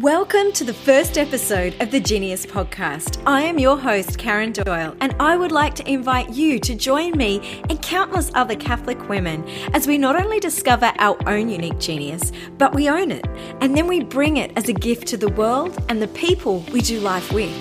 Welcome to the first episode of the Genius Podcast. I am your host, Karen Doyle, and I would like to invite you to join me and countless other Catholic women as we not only discover our own unique genius, but we own it, and then we bring it as a gift to the world and the people we do life with.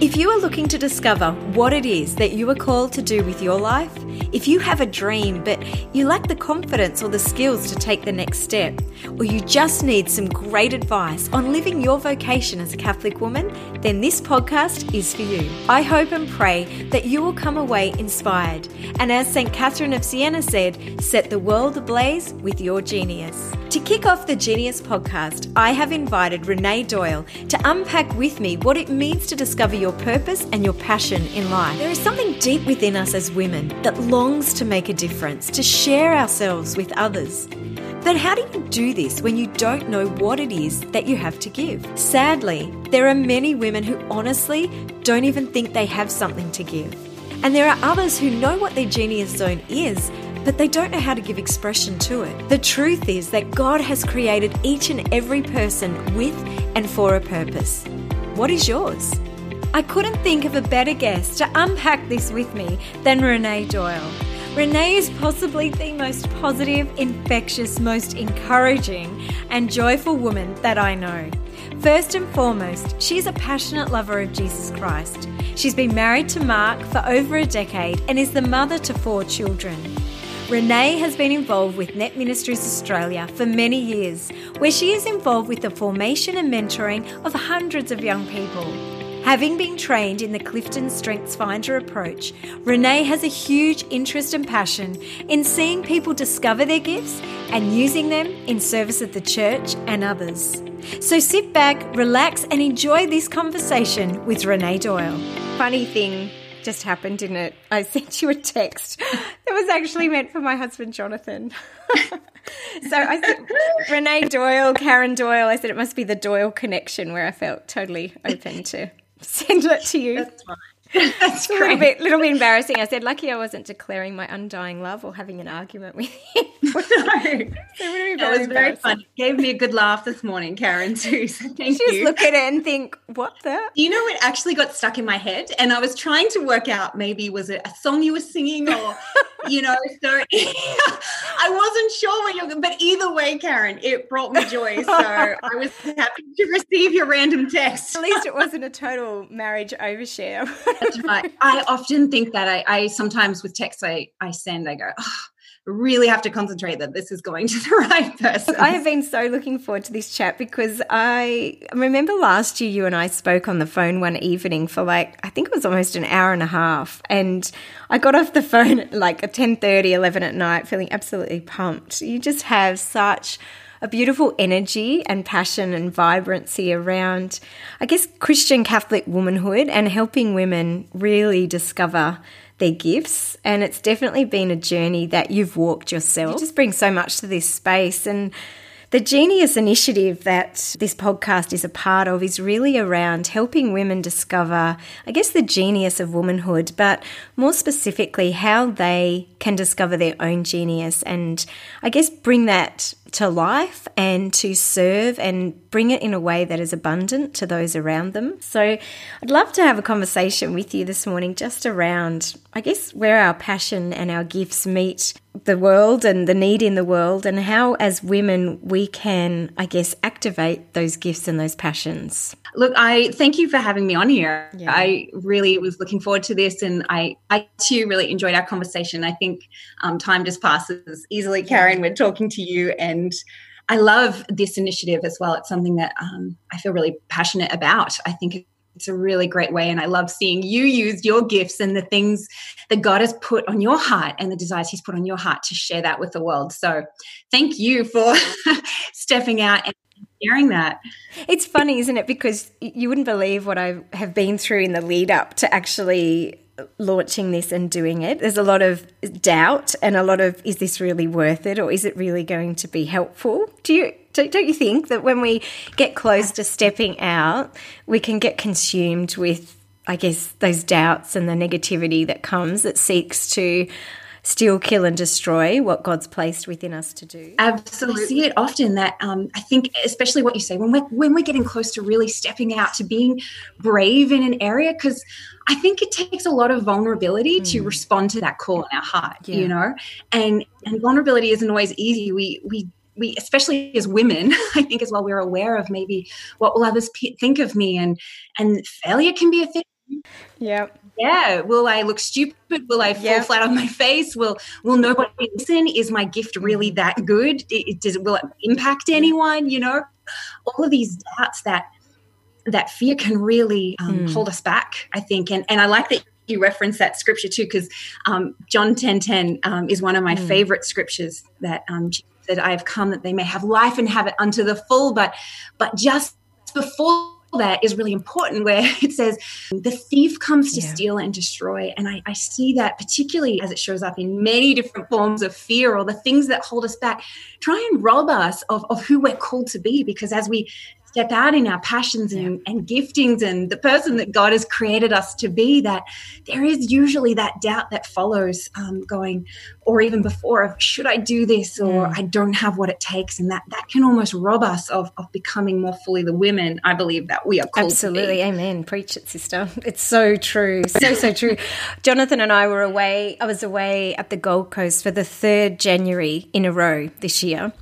If you are looking to discover what it is that you are called to do with your life, if you have a dream but you lack the confidence or the skills to take the next step, or you just need some great advice on living your vocation as a Catholic woman, then this podcast is for you. I hope and pray that you will come away inspired, and as St. Catherine of Siena said, set the world ablaze with your genius. To kick off the Genius podcast, I have invited Renee Doyle to unpack with me what it means to discover your purpose and your passion in life. There is something deep within us as women that longs to make a difference, to share ourselves with others. But how do you do this when you don't know what it is that you have to give? Sadly, there are many women who honestly don't even think they have something to give. And there are others who know what their genius zone is, but they don't know how to give expression to it. The truth is that God has created each and every person with and for a purpose. What is yours? I couldn't think of a better guest to unpack this with me than Renee Doyle. Renee is possibly the most positive, infectious, most encouraging, and joyful woman that I know. First and foremost, she's a passionate lover of Jesus Christ. She's been married to Mark for over a decade and is the mother to four children. Renee has been involved with Net Ministries Australia for many years, where she is involved with the formation and mentoring of hundreds of young people. Having been trained in the Clifton Strengths Finder approach, Renee has a huge interest and passion in seeing people discover their gifts and using them in service of the church and others. So sit back, relax, and enjoy this conversation with Renee Doyle. Funny thing just happened, didn't it? I sent you a text that was actually meant for my husband, Jonathan. so I said, Renee Doyle, Karen Doyle. I said it must be the Doyle connection where I felt totally open to send it to you. That's fine. That's a little bit, little bit embarrassing. I said, lucky I wasn't declaring my undying love or having an argument with him. no. it was very fun. Gave me a good laugh this morning, Karen, too. So thank you. Just look at it and think, what the? You know, it actually got stuck in my head, and I was trying to work out maybe was it a song you were singing or, you know, so I wasn't sure what you're, but either way, Karen, it brought me joy. So I was happy to receive your random text. At least it wasn't a total marriage overshare. Right. I often think that I, I sometimes with texts I, I send, I go, oh, really have to concentrate that this is going to the right person. I have been so looking forward to this chat because I remember last year you and I spoke on the phone one evening for like I think it was almost an hour and a half and I got off the phone at like 10:30 11 at night feeling absolutely pumped. You just have such a beautiful energy and passion and vibrancy around, I guess, Christian Catholic womanhood and helping women really discover their gifts. And it's definitely been a journey that you've walked yourself. You just bring so much to this space. And the Genius initiative that this podcast is a part of is really around helping women discover, I guess, the genius of womanhood, but more specifically, how they can discover their own genius and, I guess, bring that to life and to serve and bring it in a way that is abundant to those around them. So, I'd love to have a conversation with you this morning just around, I guess, where our passion and our gifts meet the world and the need in the world, and how, as women, we can, I guess, activate those gifts and those passions. Look, I thank you for having me on here. Yeah. I really was looking forward to this, and I, I too really enjoyed our conversation. I think um, time just passes easily, Karen. We're talking to you, and I love this initiative as well. It's something that um, I feel really passionate about. I think it's a really great way, and I love seeing you use your gifts and the things that God has put on your heart and the desires He's put on your heart to share that with the world. So, thank you for stepping out and sharing that. It's funny, isn't it? Because you wouldn't believe what I have been through in the lead up to actually launching this and doing it. There's a lot of doubt and a lot of is this really worth it or is it really going to be helpful? Do you don't you think that when we get close to stepping out, we can get consumed with I guess those doubts and the negativity that comes that seeks to steal, kill, and destroy what God's placed within us to do. Absolutely. I see it often that um, I think, especially what you say, when we're, when we're getting close to really stepping out, to being brave in an area, because I think it takes a lot of vulnerability mm. to respond to that call in our heart, yeah. you know, and and vulnerability isn't always easy. We we we especially as women i think as well we're aware of maybe what will others p- think of me and and failure can be a thing yeah yeah will i look stupid will i fall yep. flat on my face will will nobody listen is my gift really mm-hmm. that good it, does will it impact anyone you know all of these doubts that that fear can really um, mm. hold us back i think and and i like that you reference that scripture too because um, john 10 10 um, is one of my mm. favorite scriptures that um, that I have come that they may have life and have it unto the full. But but just before that is really important where it says the thief comes to yeah. steal and destroy and I, I, see that particularly as it shows up in many different forms of fear or the things that hold us back try and rob us of, of who we're called to be because as we step out in our passions and, and giftings and the person that God has created us to be, that there is usually that doubt that follows um, going, or even before, of should I do this or. I don't have what it takes. And that, that can almost rob us of, of becoming more fully the women I believe that we are called Absolutely. Amen. Preach it, sister. It's so true. So, so true. Jonathan and I were away, I was away at the Gold Coast for the third January in a row this year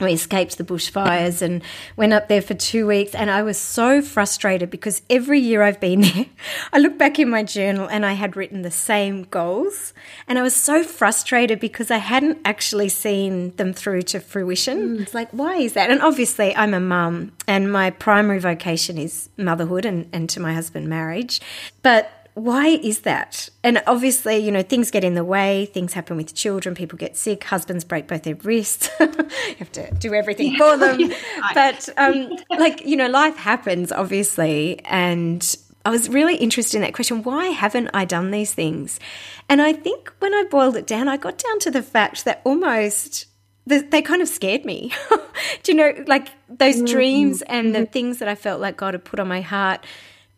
we escaped the bushfires and went up there for two weeks. And I was so frustrated because every year I've been there, I look back in my journal and I had written the same goals. And I was so frustrated because I hadn't actually seen them through to fruition. Mm. It's like, why is that? And obviously, I'm a mum and my primary vocation is motherhood and, and to my husband, marriage. But why is that? And obviously, you know, things get in the way, things happen with children, people get sick, husbands break both their wrists. you have to do everything for them. but, um, like, you know, life happens, obviously. And I was really interested in that question why haven't I done these things? And I think when I boiled it down, I got down to the fact that almost they kind of scared me. do you know, like those mm-hmm. dreams and the mm-hmm. things that I felt like God had put on my heart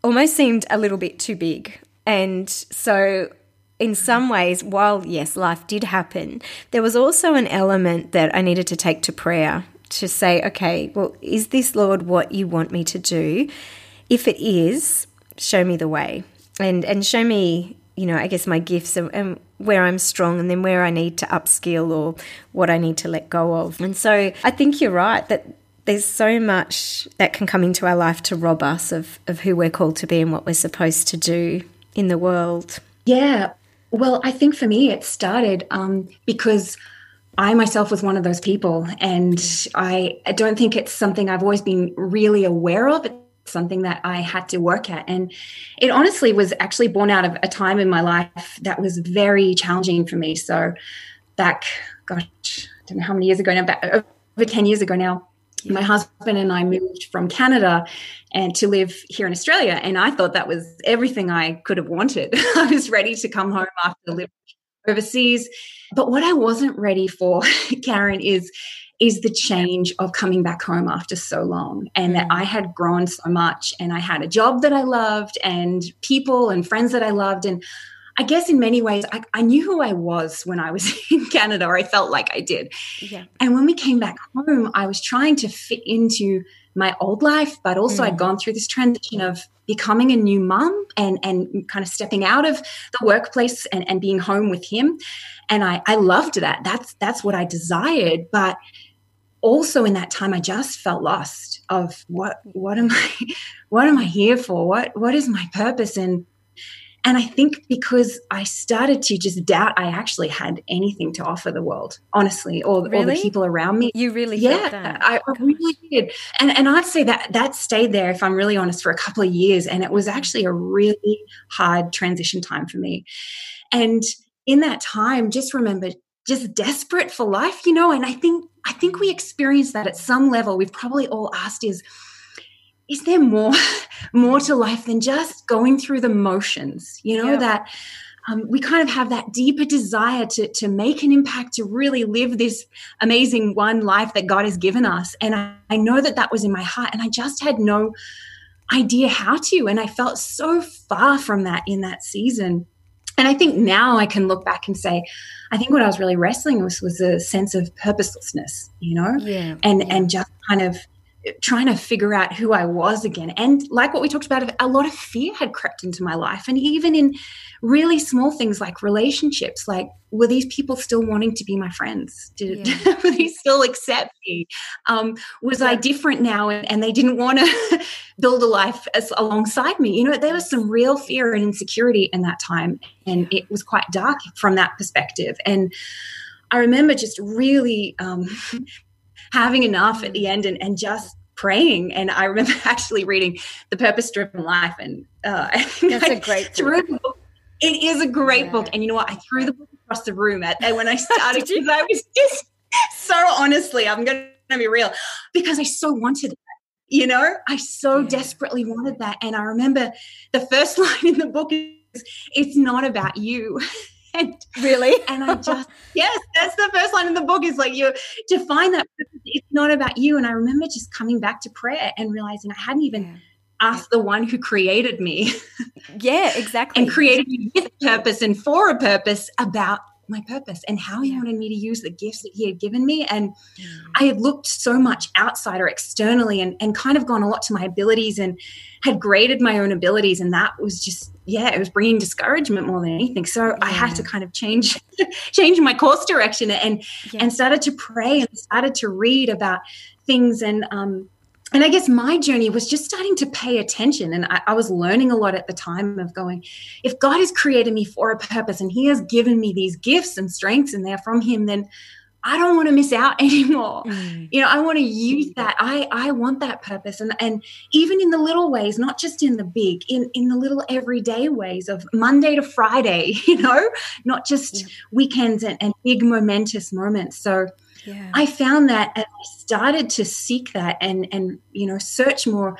almost seemed a little bit too big and so, in some ways, while yes, life did happen, there was also an element that I needed to take to prayer to say, okay, well, is this, Lord, what you want me to do? If it is, show me the way and, and show me, you know, I guess my gifts and, and where I'm strong and then where I need to upskill or what I need to let go of. And so I think you're right that there's so much that can come into our life to rob us of, of who we're called to be and what we're supposed to do in the world? Yeah. Well, I think for me, it started um, because I myself was one of those people. And I, don't think it's something I've always been really aware of. It's something that I had to work at. And it honestly was actually born out of a time in my life that was very challenging for me. So back, gosh, I don't know how many years ago now, back, over 10 years ago now, my husband and I moved from Canada and to live here in Australia. And I thought that was everything I could have wanted. I was ready to come home after living overseas. But what I wasn't ready for, Karen, is is the change of coming back home after so long and that mm. I had grown so much and I had a job that I loved and people and friends that I loved and I guess in many ways, I, I, knew who I was when I was in Canada, or I felt like I did. Yeah. And when we came back home, I was trying to fit into my old life, but also mm. I'd gone through this transition of becoming a new mum and, and kind of stepping out of the workplace and, and being home with him. And I, I loved that. That's that's what I desired. But also in that time I just felt lost of what what am I what am I here for? What what is my purpose? And and I think because I started to just doubt I actually had anything to offer the world, honestly, or, really? or the people around me. You really yeah, I, I really did. And and I'd say that that stayed there, if I'm really honest, for a couple of years. And it was mm-hmm. actually a really hard transition time for me. And in that time, just remember just desperate for life, you know, and I think I think we experienced that at some level. We've probably all asked is is there more more to life than just going through the motions? You know that um, we kind of have that deeper desire to, to make an impact to really live this amazing one life that god has given us. And I, I know that that was in my heart and i just had no idea how to and i felt so far from that in that season. And I think now I can look back and say, I think what I was really wrestling with was a sense of purposelessness, you know, yeah, and yeah. and just kind of trying to figure out who I was again. And like what we talked about, a lot of fear had crept into my life. And even in really small things like relationships, like were these people still wanting to be my friends? Did yeah. were they still accept me? Um, was yeah. I different now and, and they didn't want to build a life as, alongside me? You know, there was some real fear and insecurity in that time. And it was quite dark from that perspective. And I remember just really um, having enough at the end and, and just praying. And I remember actually reading The Purpose Driven Life. And uh, that's a great book. It is a great yeah. book. And you know what? I threw the book across the room at, and when I started because I was just so honestly, I'm going to be real, because I so wanted it. You know, I so desperately wanted that. And I remember the first line in the book is, It's not about you. And really? And i just yes that's the first line in the book is like you to find that it's not about you. And i remember just coming back to prayer and realizing i hadn't even yeah. asked the one who created me. Yeah exactly. And created me with purpose and for a purpose about my purpose and how he wanted me to use the gifts that he had given me. And mm. I had looked so much outside or externally and, and kind of gone a lot to my abilities and had graded my own abilities. And that was just, yeah, it was bringing discouragement more than anything. So yeah. I had to kind of change, change my course direction and, yeah. and started to pray and started to read about things and, um, and I guess my journey was just starting to pay attention. And I, I, was learning a lot at the time of going, if God has created me for a purpose and He has given me these gifts and strengths and they're from Him, then I don't want to miss out anymore. Mm. You know, I want to use that. I I want that purpose. And and even in the little ways, not just in the big, in, in the little everyday ways of Monday to Friday, you know, not just weekends and, and big momentous moments. So yeah. I found that and I started to seek that and and you know search more.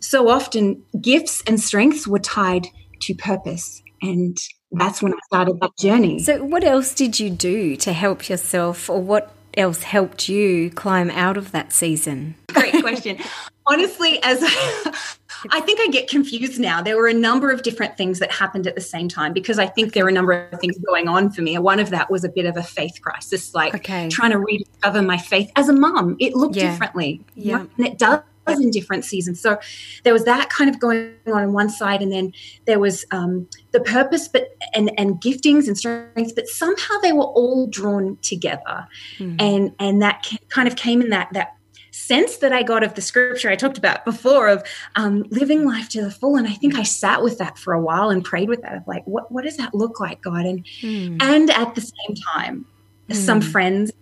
So often gifts and strengths were tied to purpose and that's when I started that journey. So what else did you do to help yourself or what else helped you climb out of that season? Great question. Honestly, as I think I get confused now. There were a number of different things that happened at the same time because I think there were a number of things going on for me. And One of that was a bit of a faith crisis, like okay. trying to rediscover my faith as a mum. It looked yeah. differently. Yeah. And it does in different seasons. So there was that kind of going on on one side, and then there was um, the purpose, but and and giftings and strengths, but somehow they were all drawn together, mm. and and that kind of came in that that sense that I got of the scripture I talked about before of um, living life to the full. And I think I sat with that for a while and prayed with that of like, what, what does that look like, God? And, mm. and at the same time, mm. some friends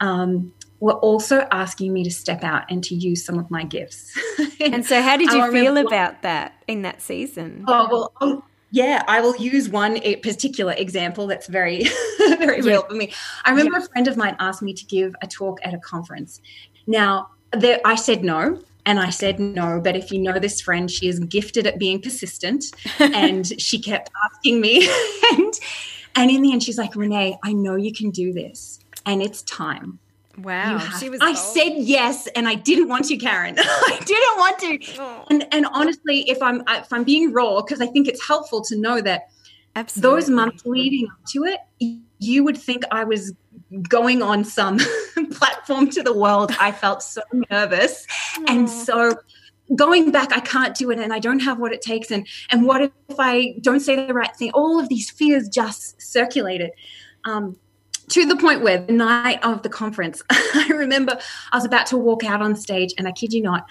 um, were also asking me to step out and to use some of my gifts. and so how did you feel about that in that season? Oh, well, oh, yeah, I will use one particular example that's very, very yeah. real for me. I remember yeah. a friend of mine asked me to give a talk at a conference, now, there, I said no. And I said no, but if you know this friend, she is gifted at being persistent. and she kept asking me. and, and in the end, she's like, Renee, I know you can do this. And it's time. Wow. She was I said yes and I didn't want to, Karen. I didn't want to. Oh. And and honestly, if I'm if I'm being raw, because I think it's helpful to know that Absolutely. those months leading up to it, you would think I was going on some platform to the world, I felt so nervous. Aww. And so going back, I can't do it and I don't have what it takes. And, and what if I don't say the right thing? All of these fears just circulated. Um, to the point where the night of the conference, I remember I was about to walk out on stage, and I kid you not,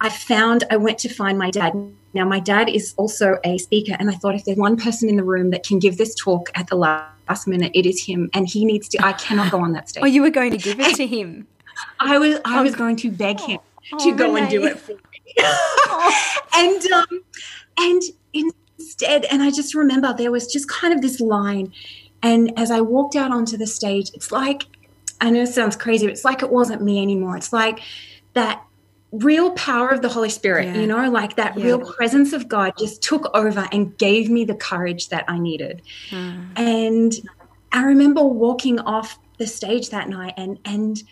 I found I went to find my dad. Now, my dad is also a speaker, and I thought if there's one person in the room that can give this talk at the last last minute it is him and he needs to i cannot go on that stage. Oh you were going to give it to him. I was i was going to beg him oh, to go Renee. and do it for me. And um and instead and i just remember there was just kind of this line and as i walked out onto the stage it's like i know it sounds crazy but it's like it wasn't me anymore. It's like that real power of the Holy Spirit, yeah. you know, like that yeah. real presence of God just took over and gave me the courage that I needed. Mm. And I remember walking off the stage that night and and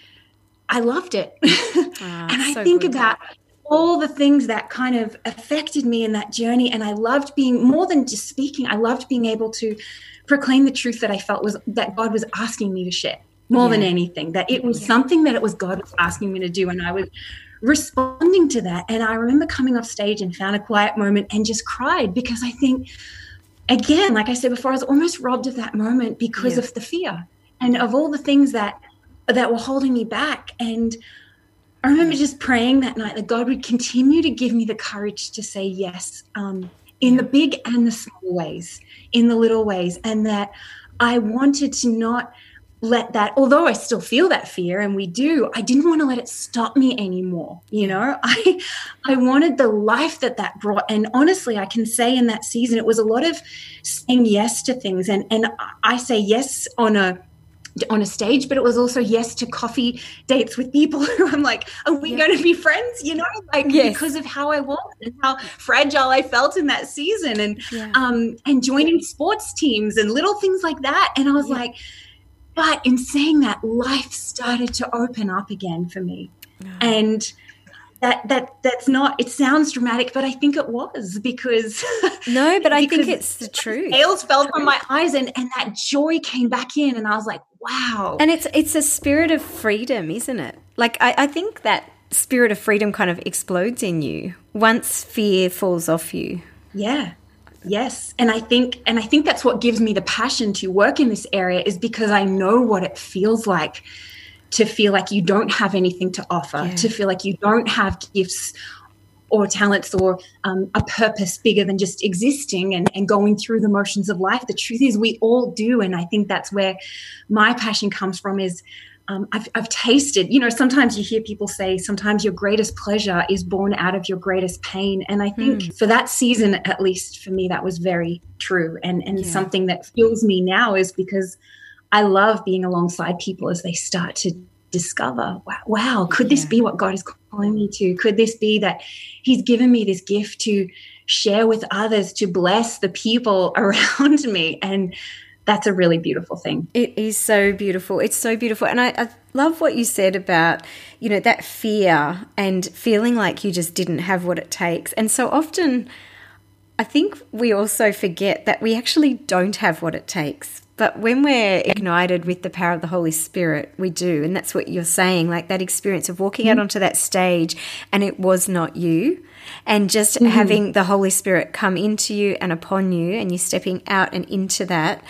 I loved it. Oh, and I so think good. about all the things that kind of affected me in that journey. And I loved being more than just speaking, I loved being able to proclaim the truth that I felt was that God was asking me to share more yeah. than anything, that it was something that it was God was asking me to do. And I was responding to that. And I remember coming off stage and found a quiet moment and just cried because I think, again, like I said before, I was almost robbed of that moment because yeah. of the fear and of all the things that that were holding me back. And I remember just praying that night that God would continue to give me the courage to say yes um, in the big and the small ways, in the little ways, and that I wanted to not let that although i still feel that fear and we do i didn't want to let it stop me anymore you know i i wanted the life that that brought and honestly i can say in that season it was a lot of saying yes to things and and i say yes on a on a stage, but it was also yes to coffee dates with people who I'm like, are we going to be friends? You know, like yes. because of how I was and how fragile I felt in that season, and yeah. um, and joining sports teams and little things like that. And I was yeah. like, but in saying that, life started to open up again for me, and that that that's not it sounds dramatic but i think it was because no but i think it's the truth. scales fell from my eyes and and that joy came back in and i was like wow. And it's it's a spirit of freedom isn't it? Like i, I think that spirit of freedom kind of explodes in you once fear falls off you. Yeah yes and i think and i think that's what gives me the passion to work in this area is because i know what it feels like to feel like you don't have anything to offer, yeah. to feel like you don't have gifts or talents or um, a purpose bigger than just existing and, and going through the motions of life. The truth is, we all do. And I think that's where my passion comes from is um, I've, I've tasted, you know, sometimes you hear people say, sometimes your greatest pleasure is born out of your greatest pain. And I think mm. for that season, at least for me, that was very true. And, and yeah. something that fuels me now is because I love being alongside people as they start to discover wow, wow could this be what God is calling me to? Could this be that He's given me this gift to share with others, to bless the people around me? And that's a really beautiful thing. It is so beautiful. It's so beautiful. And I, I, love what you said about, you know, that fear and feeling like you just didn't have what it takes. And so often, I think we also forget that we actually don't have what it takes but when we're ignited with the power of the Holy Spirit, we do. And that's what you're saying like that experience of walking mm-hmm. out onto that stage and it was not you. And just mm-hmm. having the Holy Spirit come into you and upon you, and you stepping out and into that.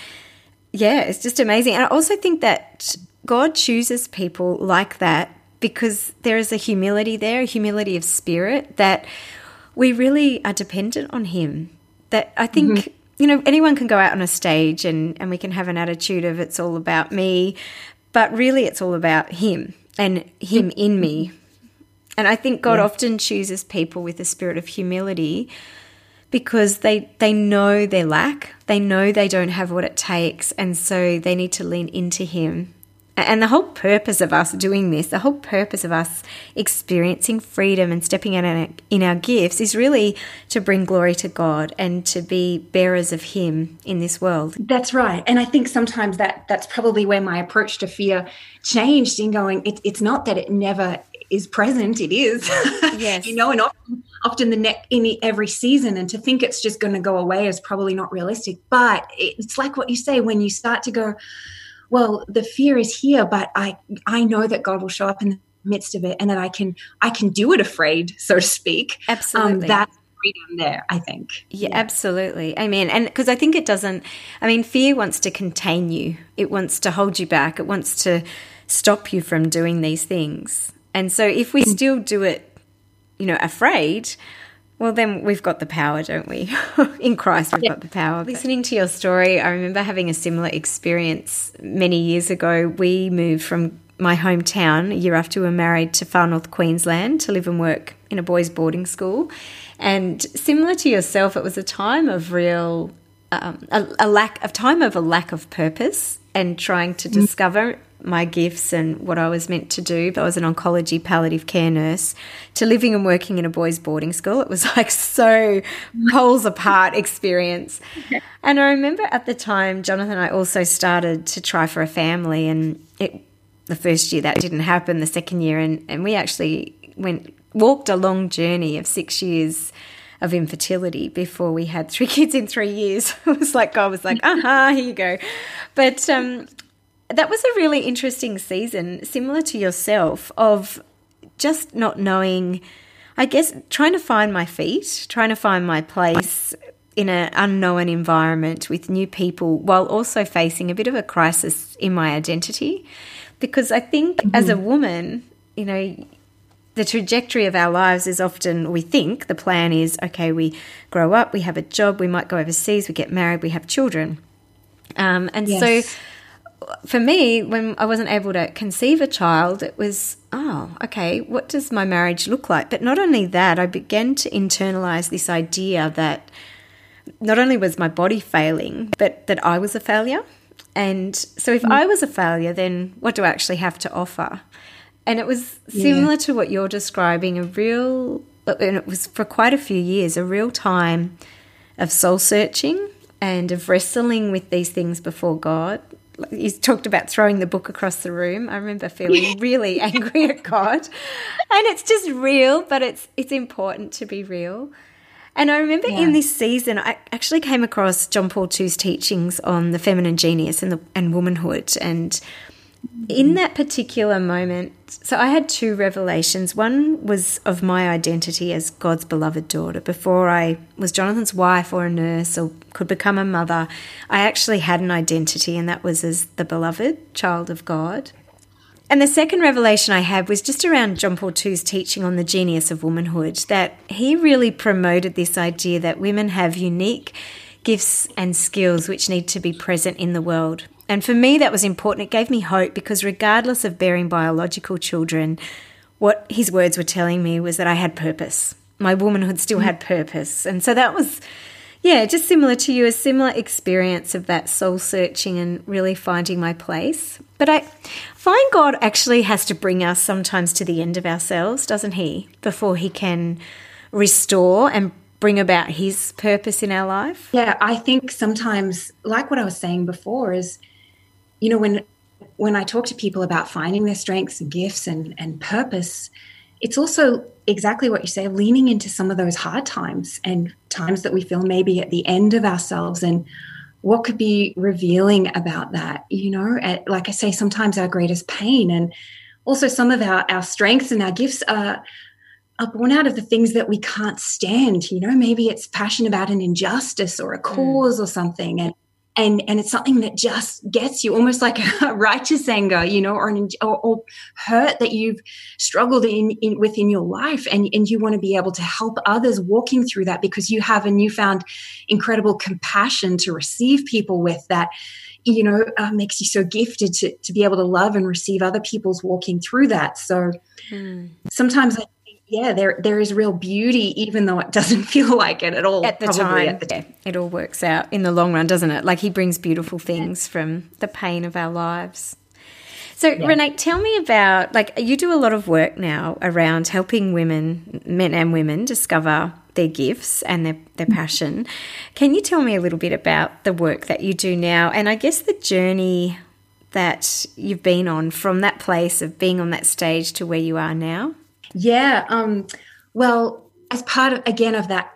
Yeah, it's just amazing. And I also think that God chooses people like that because there is a humility there, a humility of spirit that we really are dependent on Him. That I think mm-hmm you know, anyone can go out on a stage and, and we can have an attitude of it's all about me, but really it's all about Him and Him in me. And I think God yeah. often chooses people with a spirit of humility because they they know their lack, they know they don't have what it takes, and so they need to lean into Him and the whole purpose of us doing this, the whole purpose of us experiencing freedom and stepping out in our gifts is really to bring glory to God and to be bearers of Him in this world. That's right. And I think sometimes that that's probably where my approach to fear changed in going, it, it's not that it never is present it is. Yes. you know and often, often the neck in every season and to think it's just going to go away is probably not realistic but it's like what you say when you start to go well the fear is here but i i know that god will show up in the midst of it and that i can i can do it afraid so to speak. Um, absolutely. um, that's freedom there i think. Yeah, yeah. absolutely. Mean, and because i think it doesn't i mean fear wants to contain you. It wants to hold you back. It wants to stop you from doing these things and so if we still do it you know afraid well, then we've got the power, don't we? In Christ, we've got the power. Listening to your story, I remember having a similar experience many years ago. We moved from my hometown a year after we were married to far north Queensland to live and work in a boys' boarding school. And similar to yourself, it was a time of real, um, a, a lack, of time of a lack of purpose and trying to mm. discover my gifts and what I was meant to do. I was an oncology palliative care nurse to living and working in a boys' boarding school. It was like so poles apart experience. And I remember at the time, Jonathan and I also started to try for a family, and it the first year that didn't happen. The second year, and and we actually went walked a long journey of six years of infertility before we had three kids in three years. it was like God was like, aha, here you go. But um, that was a really interesting season, similar to yourself, of just not knowing. I guess trying to find my feet, trying to find my place in an unknown environment with new people while also facing a bit of a crisis in my identity. Because I think mm-hmm. as a woman, you know, the trajectory of our lives is often, we think the plan is okay, we grow up, we have a job, we might go overseas, we get married, we have children. Um, and yes. so for me, when I wasn't able to conceive a child, it was, oh, okay, what does my marriage look like? But not only that, I began to internalize this idea that not only was my body failing, but that I was a failure. And so if mm. I was a failure, then what do I actually have to offer? And it was similar yeah. to what you're describing a real, and it was for quite a few years, a real time of soul searching and of wrestling with these things before God. You talked about throwing the book across the room. I remember feeling really angry at God. And it's just real, but it's it's important to be real. And I remember yeah. in this season, I actually came across John Paul II's teachings on the feminine genius and the, and womanhood, and in that particular moment, so I had two revelations. One was of my identity as God's beloved daughter. Before I was Jonathan's wife or a nurse or could become a mother, I actually had an identity, and that was as the beloved child of God. And the second revelation I had was just around John Paul II's teaching on the genius of womanhood, that he really promoted this idea that women have unique gifts and skills which need to be present in the world. And for me, that was important. It gave me hope because, regardless of bearing biological children, what his words were telling me was that I had purpose. My womanhood still had purpose. And so that was, yeah, just similar to you, a similar experience of that soul searching and really finding my place. But I find God actually has to bring us sometimes to the end of ourselves, doesn't He, before He can restore and bring about His purpose in our life? Yeah, I think sometimes, like what I was saying before, is you know, when when I talk to people about finding their strengths and gifts and, and purpose, it's also exactly what you say, leaning into some of those hard times and times that we feel maybe at the end of ourselves and what could be revealing about that, you know, at, like I say, sometimes our greatest pain and also some of our, our strengths and our gifts are, are born out of the things that we can't stand, you know, maybe it's passion about an injustice or a mm. cause mm. or something. And and and it's something that just gets you almost like a righteous anger you know or, an, or, or hurt that you've struggled in, in within your life and and you want to be able to help others walking through that because you have a newfound incredible compassion to receive people with that you know uh, makes you so gifted to, to be able to love and receive other people's walking through that so mm. sometimes I yeah, there there is real beauty, even though it doesn't feel like it at all. At the time, at the yeah, it all works out in the long run, doesn't it? Like he brings beautiful things yeah. from the pain of our lives. So, yeah. Renee, tell me about like you do a lot of work now around helping women, men and women, discover their gifts and their, their mm-hmm. passion. Can you tell me a little bit about the work that you do now and I guess the journey that you've been on from that place of being on that stage to where you are now? Yeah. Um, well, as part of, again, of that,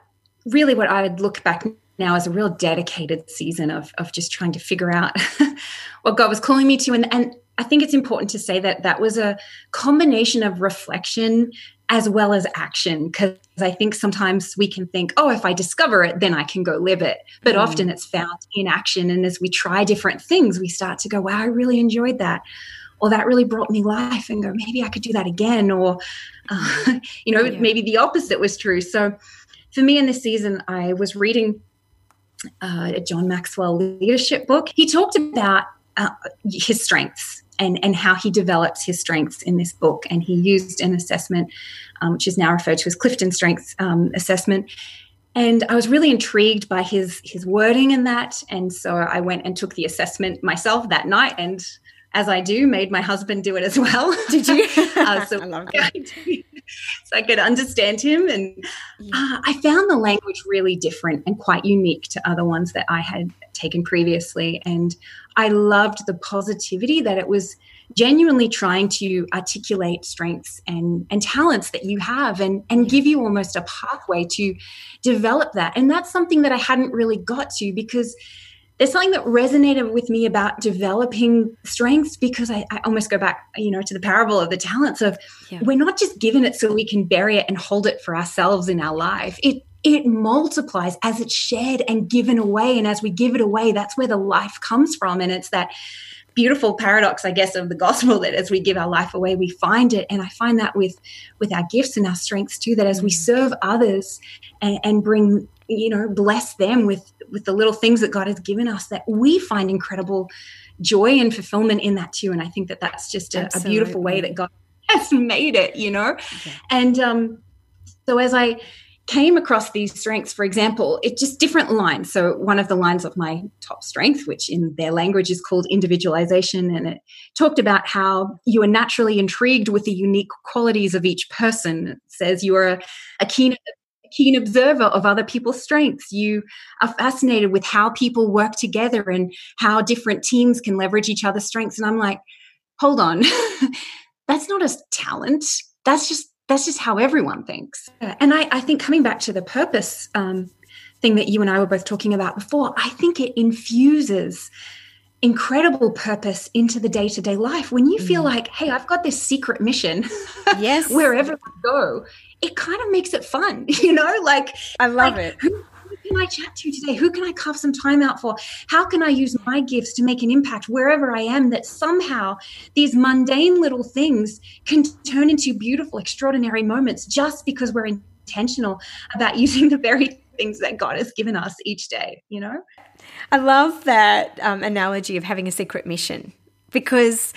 really what I would look back now as a real dedicated season of, of just trying to figure out what God was calling me to. And, and I think it's important to say that that was a combination of reflection as well as action because I think sometimes we can think, oh, if I discover it, then I can go live it. But mm. often it's found in action. And as we try different things, we start to go, wow, I really enjoyed that or that really brought me life and go maybe i could do that again or uh, you know yeah. maybe the opposite was true. So for me in this season i was reading uh, a john maxwell leadership book. He talked about uh, his strengths and, and how he develops his strengths in this book. And he used an assessment um, which is now referred to as clifton strengths um, assessment. And I was really intrigued by his his wording in that, and so I went and took the assessment myself that night, and as I do, made my husband do it as well. Did you? uh, so, I love that. so I could understand him. And uh, I found the language really different and quite unique to other ones that I had taken previously. And I loved the positivity that it was genuinely trying to articulate strengths and and talents that you have and and give you almost a pathway to develop that and that's something that i hadn't really got to because there's something that resonated with me about developing strengths because I, I, almost go back, you know, to the parable of the talents of yeah. we're not just given it so we can bury it and hold it for ourselves in our life. It it multiplies as it's shared and given away. And as we give it away, that's where the life comes from. And it's that beautiful paradox, I guess, of the gospel that as we give our life away, we find it. And I find that with with our gifts and our strengths too, that as we mm. serve others and, and bring, you know, bless them with with the little things that God has given us, that we find incredible joy and fulfillment in that too. And I think that that's just a, a beautiful way that God has made it, you know. Okay. And um, so as I came across these strengths, for example, it just different lines. So one of the lines of my top strength, which in their language is called individualization, and it talked about how you are naturally intrigued with the unique qualities of each person. It says you are a, a keen keen observer of other people's strengths. You are fascinated with how people work together and how different teams can leverage each other's strengths. And I'm like, hold on, that's not a talent. That's just that's just how everyone thinks. And I, I think coming back to the purpose um, thing that you and I were both talking about before, I think it infuses incredible purpose into the day to day life. When you feel mm. like, hey, I've got this secret mission, yes, wherever I go, it kind of makes it fun, you know? Like, I love like, it. Who, can I chat to today? Who can I carve some time out for? How can I use my gifts to make an impact wherever I am? That somehow these mundane little things can turn into beautiful, extraordinary moments just because we're intentional about using the very things that God has given us each day, you know? I love that um, analogy of having a secret mission because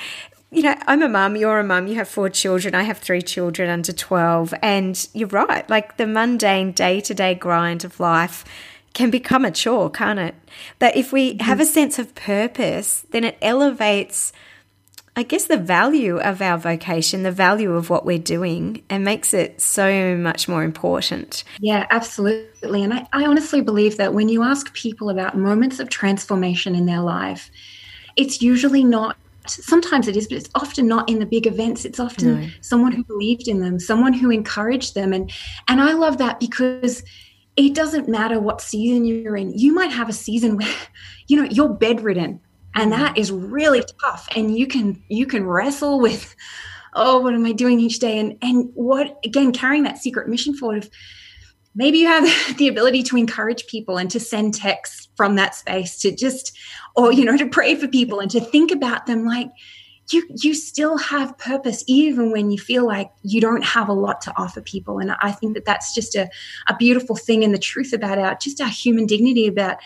you know, I'm a mum, you're a mum, you have four children, I have three children under 12. And you're right, like the mundane day to day grind of life can become a chore, can't it? But if we have a sense of purpose, then it elevates, I guess, the value of our vocation, the value of what we're doing, and makes it so much more important. Yeah, absolutely. And I, I honestly believe that when you ask people about moments of transformation in their life, it's usually not sometimes it is but it's often not in the big events it's often no. someone who believed in them someone who encouraged them and and i love that because it doesn't matter what season you're in you might have a season where you know you're bedridden and mm. that is really tough and you can you can wrestle with oh what am i doing each day and and what again carrying that secret mission forward of maybe you have the ability to encourage people and to send texts from that space to just or you know to pray for people and to think about them like you you still have purpose even when you feel like you don't have a lot to offer people and i think that that's just a, a beautiful thing and the truth about our just our human dignity about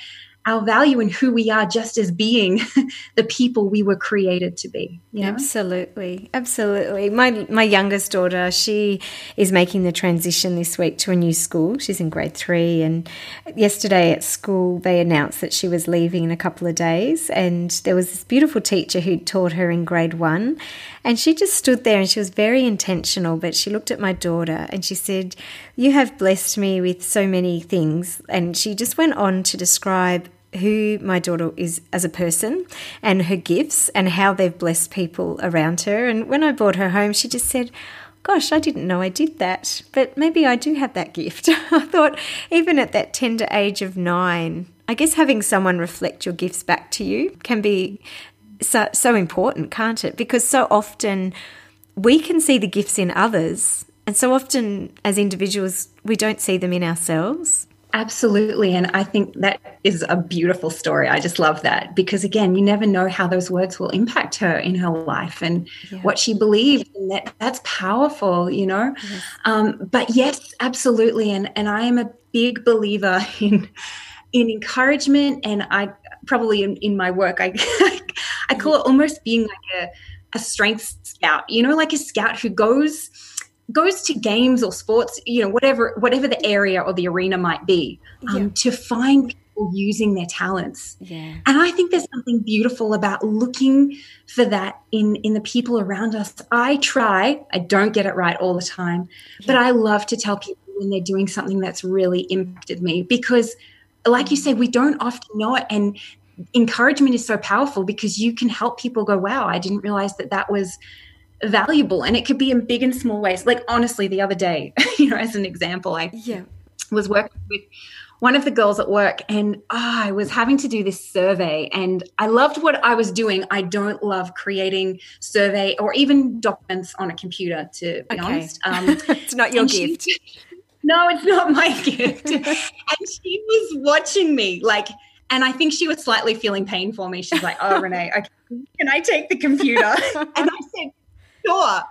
our value and who we are just as being the people we were created to be. You know? Absolutely. Absolutely. My my youngest daughter, she is making the transition this week to a new school. She's in grade 3 and yesterday at school they announced that she was leaving in a couple of days and there was this beautiful teacher who taught her in grade 1 and she just stood there and she was very intentional but she looked at my daughter and she said, "You have blessed me with so many things." And she just went on to describe who my daughter is as a person and her gifts and how they've blessed people around her. And when I brought her home, she just said, Gosh, I didn't know I did that, but maybe I do have that gift. I thought, even at that tender age of nine, I guess having someone reflect your gifts back to you can be so, so important, can't it? Because so often we can see the gifts in others, and so often as individuals, we don't see them in ourselves. Absolutely. And I think that is a beautiful story. I just love that because, again, you never know how those words will impact her in her life and yeah. what she believed. And that, that's powerful, you know? Yes. Um, but yes, absolutely. And, and I am a big believer in, in encouragement. And I probably in, in my work, I, I call it almost being like a, a strength scout, you know, like a scout who goes goes to games or sports, you know, whatever whatever the area or the arena might be, um, yeah. to find people using their talents. Yeah. And I think there's something beautiful about looking for that in in the people around us. I try, I don't get it right all the time, yeah. but I love to tell people when they're doing something that's really impacted me because like you say, we don't often know it and encouragement is so powerful because you can help people go, wow, I didn't realize that that was valuable. And it could be in big and small ways. Like, honestly, the other day, you know, as an example, I yeah. was working with one of the girls at work and oh, I was having to do this survey and I loved what I was doing. I don't love creating survey or even documents on a computer to be okay. honest. Um, it's not your gift. She, no, it's not my gift. and she was watching me like and I think she was slightly feeling pain for me. She's like, "Oh, Renee, okay, can I take the computer?" and I said, "Sure,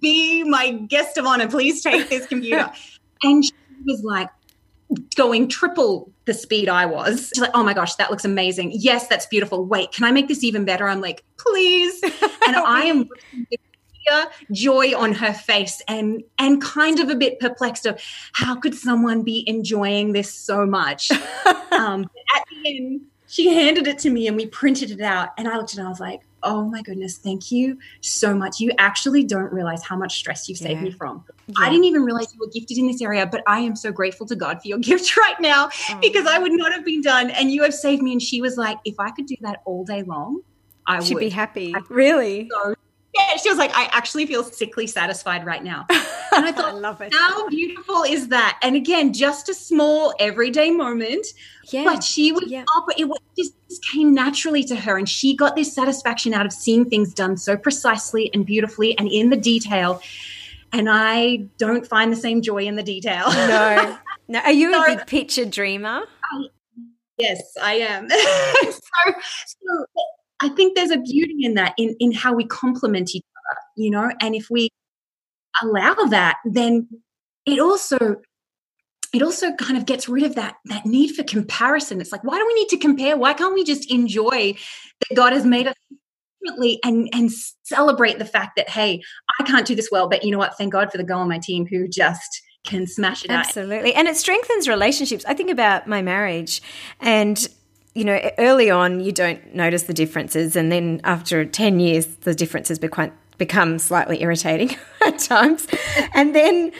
be my guest of honor. Please take this computer." and she was like, going triple the speed I was. She's like, oh my gosh, that looks amazing. Yes, that's beautiful. Wait, can I make this even better? I'm like, please. And I am joy on her face and and kind of a bit perplexed of how could someone be enjoying this so much. um, at the end, she handed it to me and we printed it out. And I looked at it and I was like, oh my goodness, thank you so much. You actually don't realize how much stress you've saved me from. Yeah. I didn't even realize you were gifted in this area, but I am so grateful to God for your gift right now oh. because I would not have been done. And you have saved me. And she was like, if I could do that all day long, I She'd would. be happy. really? So yeah, she was like, I actually feel sickly satisfied right now. And I thought, I love it. How beautiful is that? And again, just a small everyday moment. Yeah. But she was yeah. up, it just came naturally to her. And she got this satisfaction out of seeing things done so precisely and beautifully and in the detail. And I don't find the same joy in the detail. No. No. Are you so, a big picture dreamer? I, yes, I am. so, so I think there's a beauty in that, in, in how we complement each other, you know, and if we allow that, then it also it also kind of gets rid of that that need for comparison. It's like, why do we need to compare? Why can't we just enjoy that God has made us differently and and celebrate the fact that hey, I can't do this well, but you know what? Thank God for the girl on my team who just can smash it Absolutely. out. Absolutely. And it strengthens relationships. I think about my marriage and you know, early on you don't notice the differences, and then after 10 years, the differences become, slightly irritating at times. And then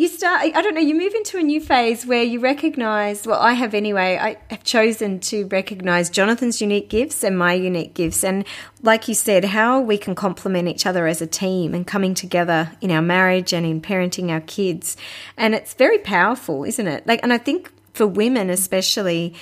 you start, I don't know, you move into a new phase where you recognize, well, I have anyway, I have chosen to recognize Jonathan's unique gifts and my unique gifts. And like you said, how we can complement each other as a team and coming together in our marriage and in parenting our kids. And it's very powerful, isn't it? Like, and I think for women especially,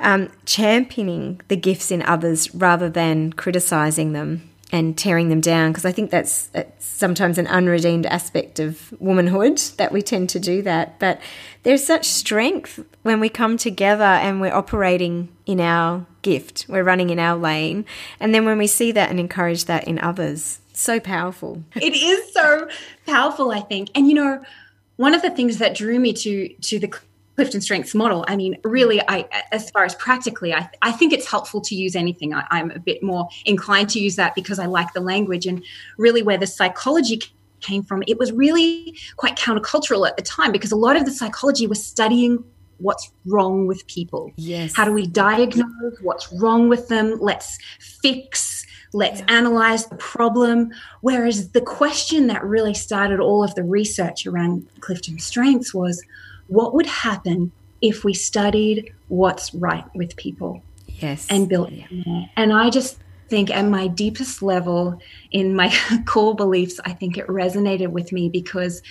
um, championing the gifts in others rather than criticizing them and tearing them down because I think that's, that's, sometimes an unredeemed aspect of womanhood that we tend to do that. But there's such strength when we come together and we're operating in our gift, we're running in our lane, and then when we see that and encourage that in others, so powerful. It is so powerful, I think. And you know, one of the things that drew me to to the Clifton Strengths model, I mean, really, I as far as practically, I, I think it's helpful to use anything. I, I'm a bit more inclined to use that because I like the language and really where the psychology came from. It was really quite countercultural at the time because a lot of the psychology was studying what's wrong with people. Yes. How do we diagnose what's wrong with them? Let's fix. Let's yeah. analyze the problem. Whereas the question that really started all of the research around Clifton Strengths was what would happen if we studied what's right with people yes. and built and i just think at my deepest level in my core beliefs i think it resonated with me because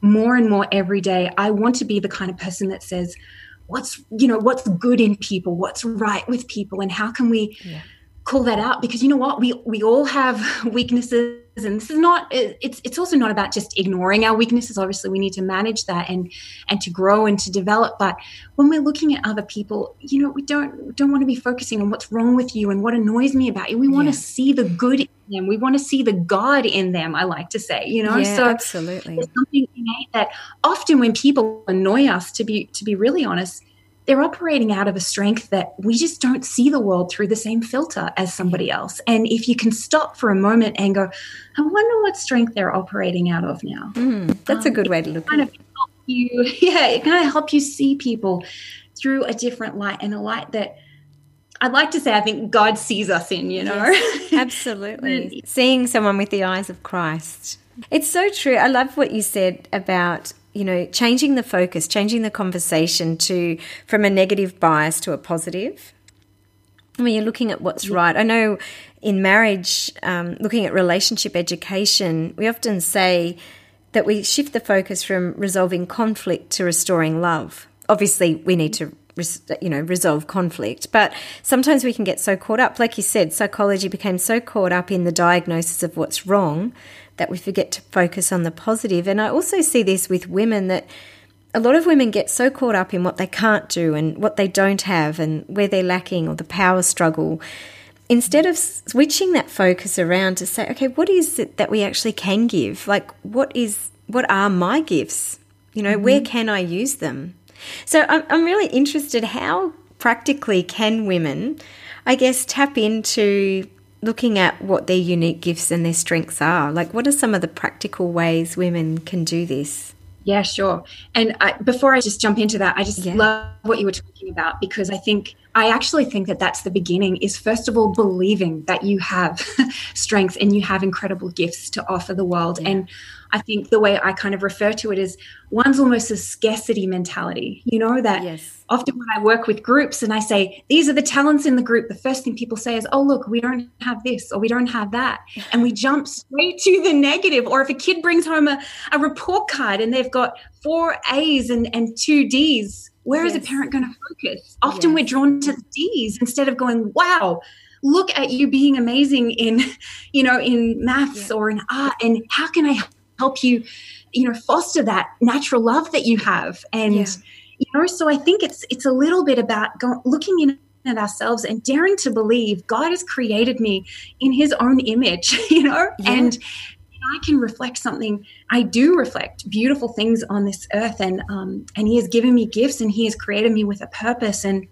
more and more every day i want to be the kind of person that says what's you know what's good in people? What's right with people? And how can we yeah. Call that out because you know what? We we all have weaknesses and this is not it's it's also not about just ignoring our weaknesses. Obviously we need to manage that and and to grow and to develop. But when we're looking at other people you know we don't don't want to be focusing on what's wrong with you and what annoys me about you. We want yeah. to see the good in them. We want to see the god in them i like to say you know? Yeah, so absolutely. something that often when people annoy us to be to be really honest they're operating out of a strength that we just don't see the world through the same filter as somebody else. And if you can stop for a moment and go, I wonder what strength they're operating out of now. Mm, that's um, a good way to look at it. You, yeah, it kind of help you see people through a different light and a light that I'd like to say I think God sees us in, you know. Yes, absolutely. Seeing someone with the eyes of Christ. It's so true. I love what you said about you know, changing the focus, changing the conversation to from a negative bias to a positive. when you're looking at what's right. I know in marriage, um, looking at relationship education, we often say that we shift the focus from resolving conflict to restoring love. Obviously, we need to you know resolve conflict but sometimes we can get so caught up like you said psychology became so caught up in the diagnosis of what's wrong that we forget to focus on the positive. And i also see this with women that a lot of women get so caught up in what they can't do and what they don't have and where they're lacking or the power struggle. Instead of switching that focus around to say okay what is it that we actually can give? Like what is what are my gifts? You know mm-hmm. where can i use them? So I'm, I'm really interested how practically can women, I guess, tap into looking at what their unique gifts and their strengths are? Like, what are some of the practical ways women can do this? Yeah, sure. And I, before I just jump into that, I just yeah. love what you were talking about because I think I actually think that that's the beginning is first of all believing that you have strengths and you have incredible gifts to offer the world. Yeah. And I think the way I kind of refer to it is one's almost a scarcity mentality. You know, that yes. often when I work with groups and I say, these are the talents in the group, the first thing people say is, oh, look, we don't have this or we don't have that. And we jump straight to the negative. Or if a kid brings home a, a report card and they've got four A's and, and two D's, where yes. is a parent going to focus? Often yes. we're drawn to the D's instead of going, wow, look at you being amazing in, you know, in maths yeah. or in art. And how can I help you you know foster that natural love that you have and yeah. you know so i think it's it's a little bit about go, looking in at ourselves and daring to believe god has created me in his own image you know yeah. and I can reflect something. I do reflect beautiful things on this earth, and um, and He has given me gifts, and He has created me with a purpose. And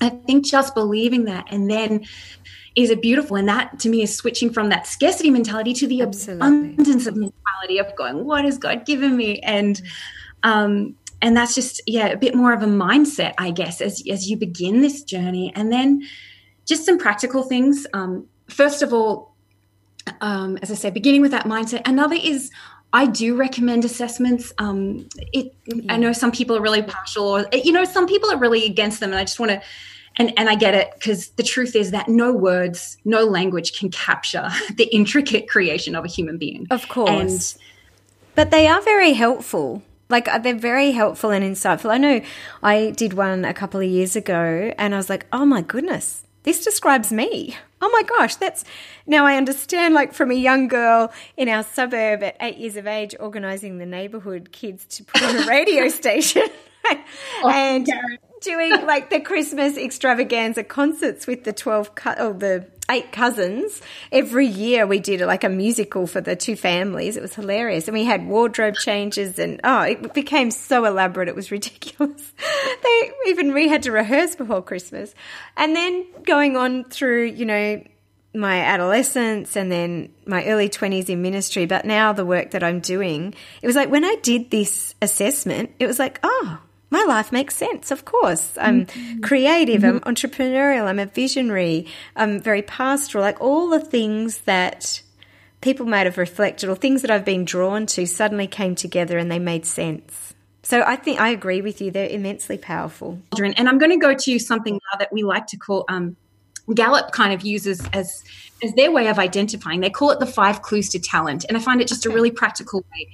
I think just believing that, and then is a beautiful and that to me is switching from that scarcity mentality to the Absolutely. abundance of mentality of going what has god given me and um and that's just yeah a bit more of a mindset i guess as as you begin this journey and then just some practical things um first of all um as i said beginning with that mindset another is I do recommend assessments. Um, it, yeah. I know some people are really partial, or you know, some people are really against them, and I just want to and and I get it because the truth is that no words, no language can capture the intricate creation of a human being. Of course. And, but they are very helpful. Like uh, they're very helpful and insightful. I know I did one a couple of years ago and I was like, "Oh my goodness, this describes me." Oh my gosh, that's now I understand like from a young girl in our suburb at 8 years of age organizing the neighborhood kids to put on a radio station. oh, and Karen doing like the Christmas extravaganza concerts with the 12 co- oh, the eight cousins. Every year we did like a musical for the two families. It was hilarious. And we had wardrobe changes and oh, it became so elaborate. It was ridiculous. they even we had to rehearse before Christmas. And then going on through, you know, my adolescence and then my early 20s in ministry, but now the work that I'm doing, it was like when I did this assessment, it was like, oh, my life makes sense. Of course, I'm mm-hmm. creative. Mm-hmm. I'm entrepreneurial. I'm a visionary. I'm very pastoral. Like all the things that people might have reflected or things that I've been drawn to suddenly came together and they made sense. So I think I agree with you. They're immensely powerful. And I'm going to go to something now that we like to call um, Gallup kind of uses as as their way of identifying. They call it the five clues to talent, and I find it just a really practical way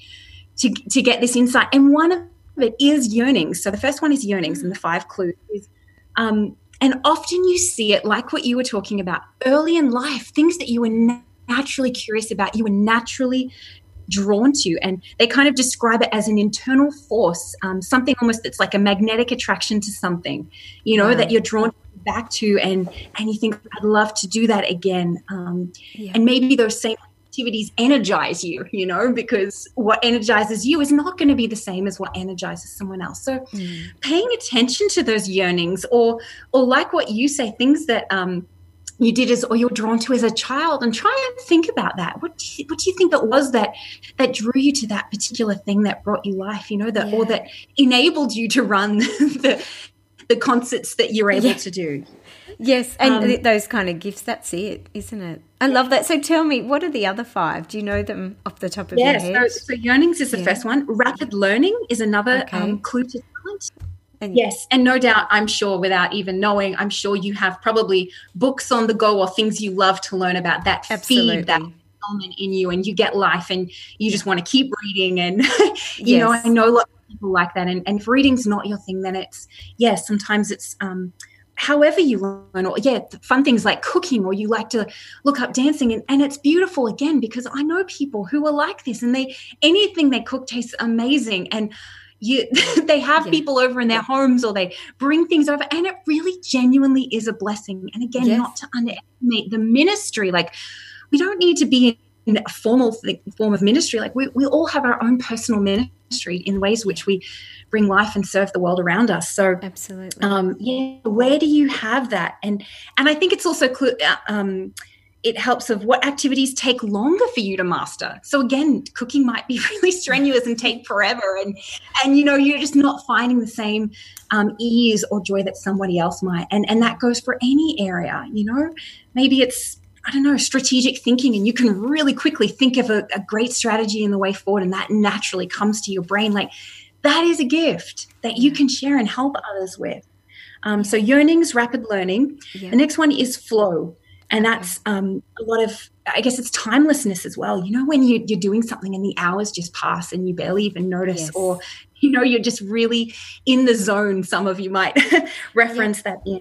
to to get this insight. And one of it is yearnings. So the first one is yearnings, and the five clues is, um, and often you see it like what you were talking about early in life, things that you were naturally curious about, you were naturally drawn to, and they kind of describe it as an internal force, um, something almost that's like a magnetic attraction to something, you know, wow. that you're drawn back to, and and you think I'd love to do that again, um, yeah. and maybe those same activities energize you, you know, because what energizes you is not going to be the same as what energizes someone else. So mm. paying attention to those yearnings or or like what you say, things that um you did as or you're drawn to as a child and try and think about that what do you, what do you think that was that that drew you to that particular thing that brought you life you know that yeah. or that enabled you to run the the concerts that you're able yeah. to do Yes, and um, those kind of gifts, that's it, isn't it? I love that. So tell me, what are the other five? Do you know them off the top of yeah, your head? Yes, so, so yearnings is the yeah. first one. Rapid learning is another okay. um, clue to talent. And yes, and no doubt, I'm sure without even knowing, I'm sure you have probably books on the go or things you love to learn about that Absolutely. feed that element in you, and you get life, and you just want to keep reading. And you yes. know, I know a lot of people like that. And, and if reading's not your thing, then it's yes, yeah, sometimes it's um, however you learn or yeah fun things like cooking or you like to look up dancing and, and it's beautiful again because i know people who are like this and they anything they cook tastes amazing and you they have yeah. people over in their homes or they bring things over and it really genuinely is a blessing and again yes. not to underestimate the ministry like we don't need to be in a formal th- form of ministry like we, we all have our own personal ministry in ways which we bring life and serve the world around us. So absolutely, um, yeah. Where do you have that? And and I think it's also cl- uh, um, it helps of what activities take longer for you to master. So again, cooking might be really strenuous and take forever, and and you know you're just not finding the same um, ease or joy that somebody else might. And and that goes for any area. You know, maybe it's I don't know, strategic thinking, and you can really quickly think of a, a, great strategy in the way forward, and that naturally comes to your brain. Like that is a gift that you can share and help others with. Um, so yearnings, rapid learning. Yeah. The next one is flow. And that's um, a lot of, I guess it's timelessness as well. You know, when you, are doing something and the hours just pass and you barely even notice, yes. or, you know, you're just really in the zone. Some of you might reference yeah. that in.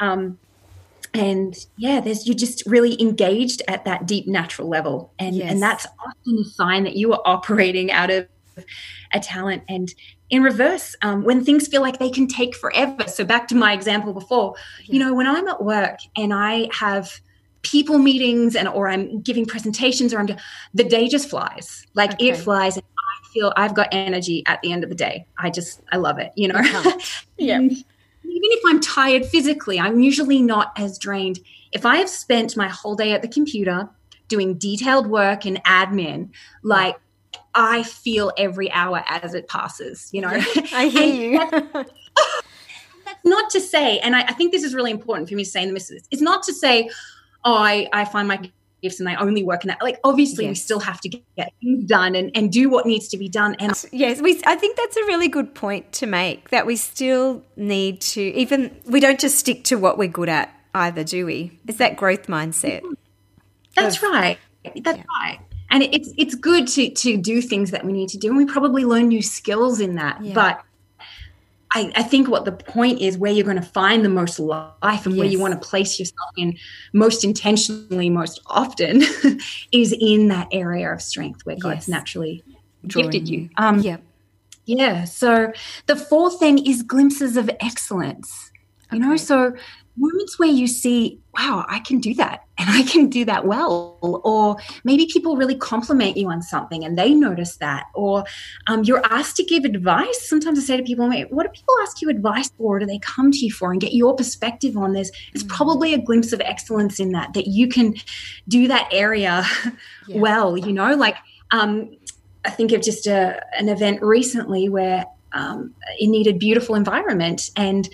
Um, and yeah, there's you're just really engaged at that deep natural level. And, yes. and that's often a sign that you are operating out of a talent and in reverse um, when things feel like they can take forever so back to my example before yeah. you know when i'm at work and i have people meetings and or i'm giving presentations or i'm the day just flies like okay. it flies and i feel i've got energy at the end of the day i just i love it you know yeah even if i'm tired physically i'm usually not as drained if i have spent my whole day at the computer doing detailed work and admin like I feel every hour as it passes, you know. I hear you. not to say, and I, I, think this is really important for me to say in the midst of this, it's not to say, oh, I, I find my gifts and I only work in that. Like, obviously, yes. we still have to get things done and, and do what needs to be done. And yes, we, I think that's a really good point to make that we still need to, even, we don't just stick to what we're good at either, do we? It's that growth mindset. Mm-hmm. That's of, right. That's yeah. right and it's it's good to to do things that we need to do and we probably learn new skills in that yeah. but I, I, think what the point is where you're going to find the most life and yes. where you want to place yourself in most intentionally most often is in that area of strength where god's yes. naturally Drawing gifted you, you. um yeah yeah so the fourth thing is glimpses of excellence you okay. know so moments where you see, wow, I can do that and I can do that well. Or maybe people really compliment you on something and they notice that. Or um, you're asked to give advice. Sometimes I say to people, what do people ask you advice for? Or do they come to you for and get your perspective on this? It's mm. probably a glimpse of excellence in that, that you can do that area yeah. well, you know, like um, I think of just a, an event recently where um, it needed beautiful environment and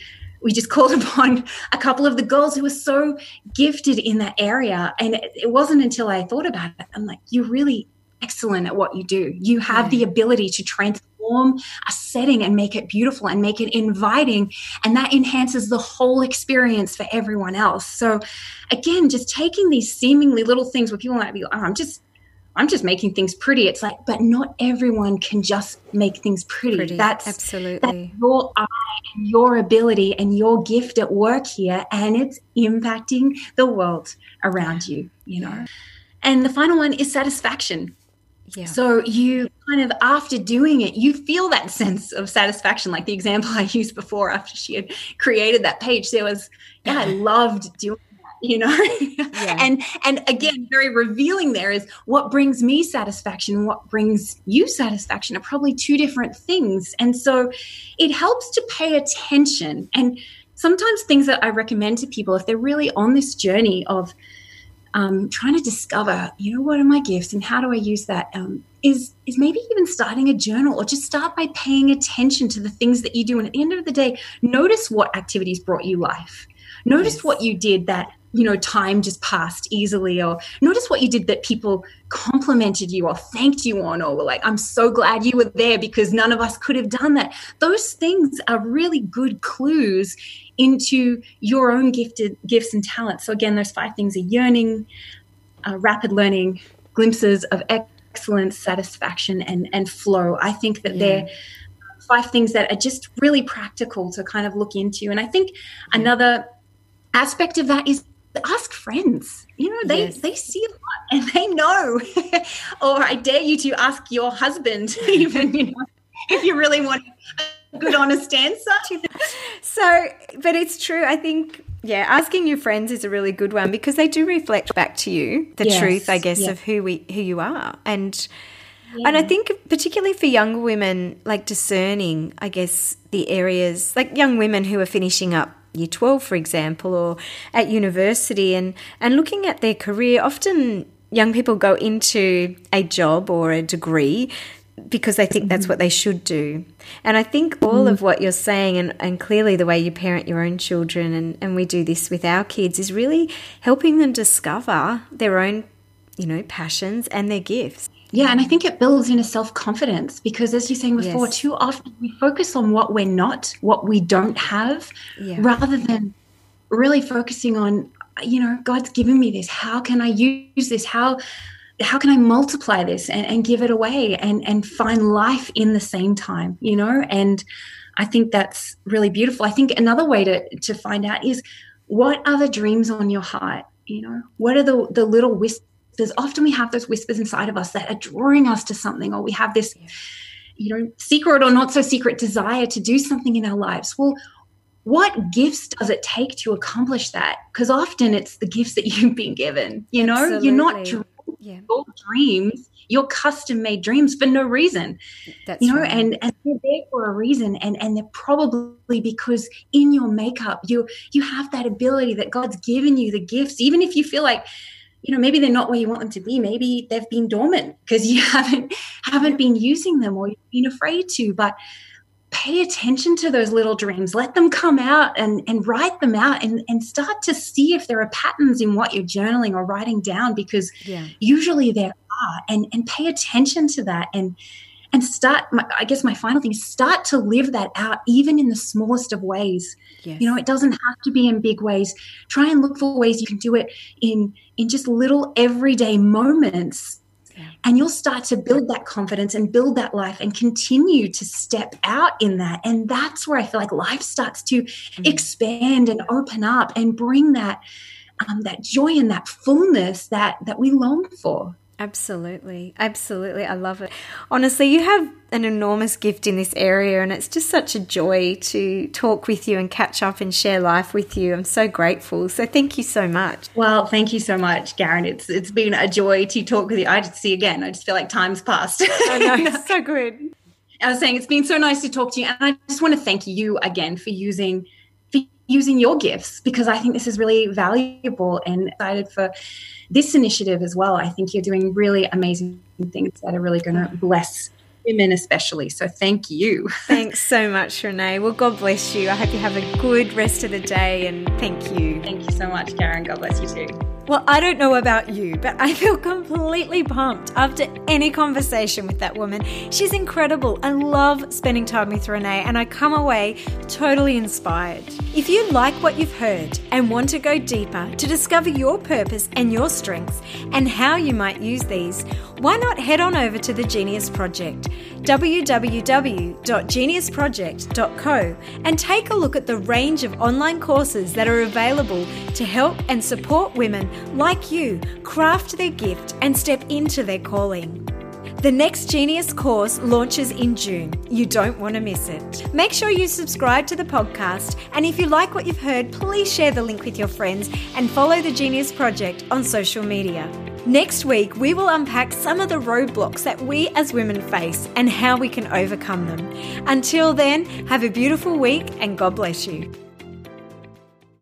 we just called upon a couple of the girls who were so gifted in that area. And it, it wasn't until I thought about it, I'm like, you're really excellent at what you do. You have yeah. the ability to transform a setting and make it beautiful and make it inviting. And that enhances the whole experience for everyone else. So, again, just taking these seemingly little things where people might be, oh, I'm just I'm just making things pretty. It's like, but not everyone can just make things pretty. pretty. That's absolutely that's your eye and your ability and your gift at work here, and it's impacting the world around you. You know. And the final one is satisfaction. Yeah. So you kind of after doing it, you feel that sense of satisfaction. Like the example I used before, after she had created that page, there was, yeah, I loved doing you know? Yeah. and and again very revealing there is what brings me satisfaction what brings you satisfaction are probably two different things. And so it helps to pay attention. And sometimes things that i recommend to people if they're really on this journey of um, trying to discover you know what are my gifts and how do i use that um, is is maybe even starting a journal or just start by paying attention to the things that you do. And at the end of the day notice what activities brought you life. Notice yes. what you did that you know, time just passed easily, or notice what you did that people complimented you or thanked you on, or were like, I'm so glad you were there because none of us could have done that. Those things are really good clues into your own gifted gifts and talents. So again, those five things are yearning, uh, rapid learning, glimpses of excellence, satisfaction, and and flow. I think that yeah. they're five things that are just really practical to kind of look into. And I think another aspect of that is ask friends. You know, they yes. they see a lot and they know. or I dare you to ask your husband, even you know, if you really want a good honest answer. so, but it's true. I think yeah, asking your friends is a really good one because they do reflect back to you the yes. truth, I guess, yes. of who we who you are and. Yeah. And I think, particularly for younger women, like discerning, I guess, the areas, like young women who are finishing up year 12 for example or at university and and looking at their career often young people go into a job or a degree because they think that's mm. what they should do. And I think all mm. of what you're saying, and, and clearly the way you parent your own children, and, and we do this with our kids, is really helping them discover their own, you know, passions and their gifts. Yeah, and I think it builds in a self confidence because, as you're saying before, yes. too often we focus on what we're not, what we don't have, yeah. rather than really focusing on, you know, God's given me this. How can I use this? How how can I multiply this and, and give it away and and find life in the same time? You know, and I think that's really beautiful. I think another way to to find out is what are the dreams on your heart. You know, what are the the little whispers there's often we have those whispers inside of us that are drawing us to something or we have this you know secret or not so secret desire to do something in our lives well what gifts does it take to accomplish that because often it's the gifts that you've been given you know Absolutely. you're not yeah. your dreams your custom made dreams for no reason That's you know right. and and they're there for a reason and and they're probably because in your makeup you you have that ability that god's given you the gifts even if you feel like you know maybe they're not where you want them to be. Maybe they've been dormant because you haven't haven't been using them or you've been afraid to. But pay attention to those little dreams. Let them come out and and write them out and and start to see if there are patterns in what you're journaling or writing down because yeah. usually there are. And and pay attention to that and and start my, i guess my final thing is start to live that out even in the smallest of ways yes. you know it doesn't have to be in big ways try and look for ways you can do it in in just little everyday moments yeah. and you'll start to build that confidence and build that life and continue to step out in that and that's where i feel like life starts to mm-hmm. expand and open up and bring that um, that joy and that fullness that that we long for Absolutely. Absolutely. I love it. Honestly, you have an enormous gift in this area, and it's just such a joy to talk with you and catch up and share life with you. I'm so grateful. So, thank you so much. Well, thank you so much, Karen. It's It's been a joy to talk with you. I just see again, I just feel like time's passed. I know. so good. I was saying it's been so nice to talk to you. And I just want to thank you again for using using your gifts because I think this is really valuable and excited for this initiative as well. I think you're doing really amazing things that are really going to bless women especially. So thank you. Thanks so much, Renee. Well, God bless you. I hope you have a good rest of the day and thank you. Thank you so much, Karen. God bless you too. Well, I don't know about you, but I feel completely pumped after any conversation with that woman. She's incredible. I love spending time with Renee, and I come away totally inspired. If you like what you've heard and want to go deeper to discover your purpose and your strengths and how you might use these, why not head on over to the Genius Project, www.geniusproject.co, and take a look at the range of online courses that are available to help and support women like you, craft their gift and step into their calling. The next Genius course launches in June. You don't want to miss it. Make sure you subscribe to the podcast, and if you like what you've heard, please share the link with your friends and follow the Genius Project on social media. Next week, we will unpack some of the roadblocks that we as women face and how we can overcome them. Until then, have a beautiful week and God bless you.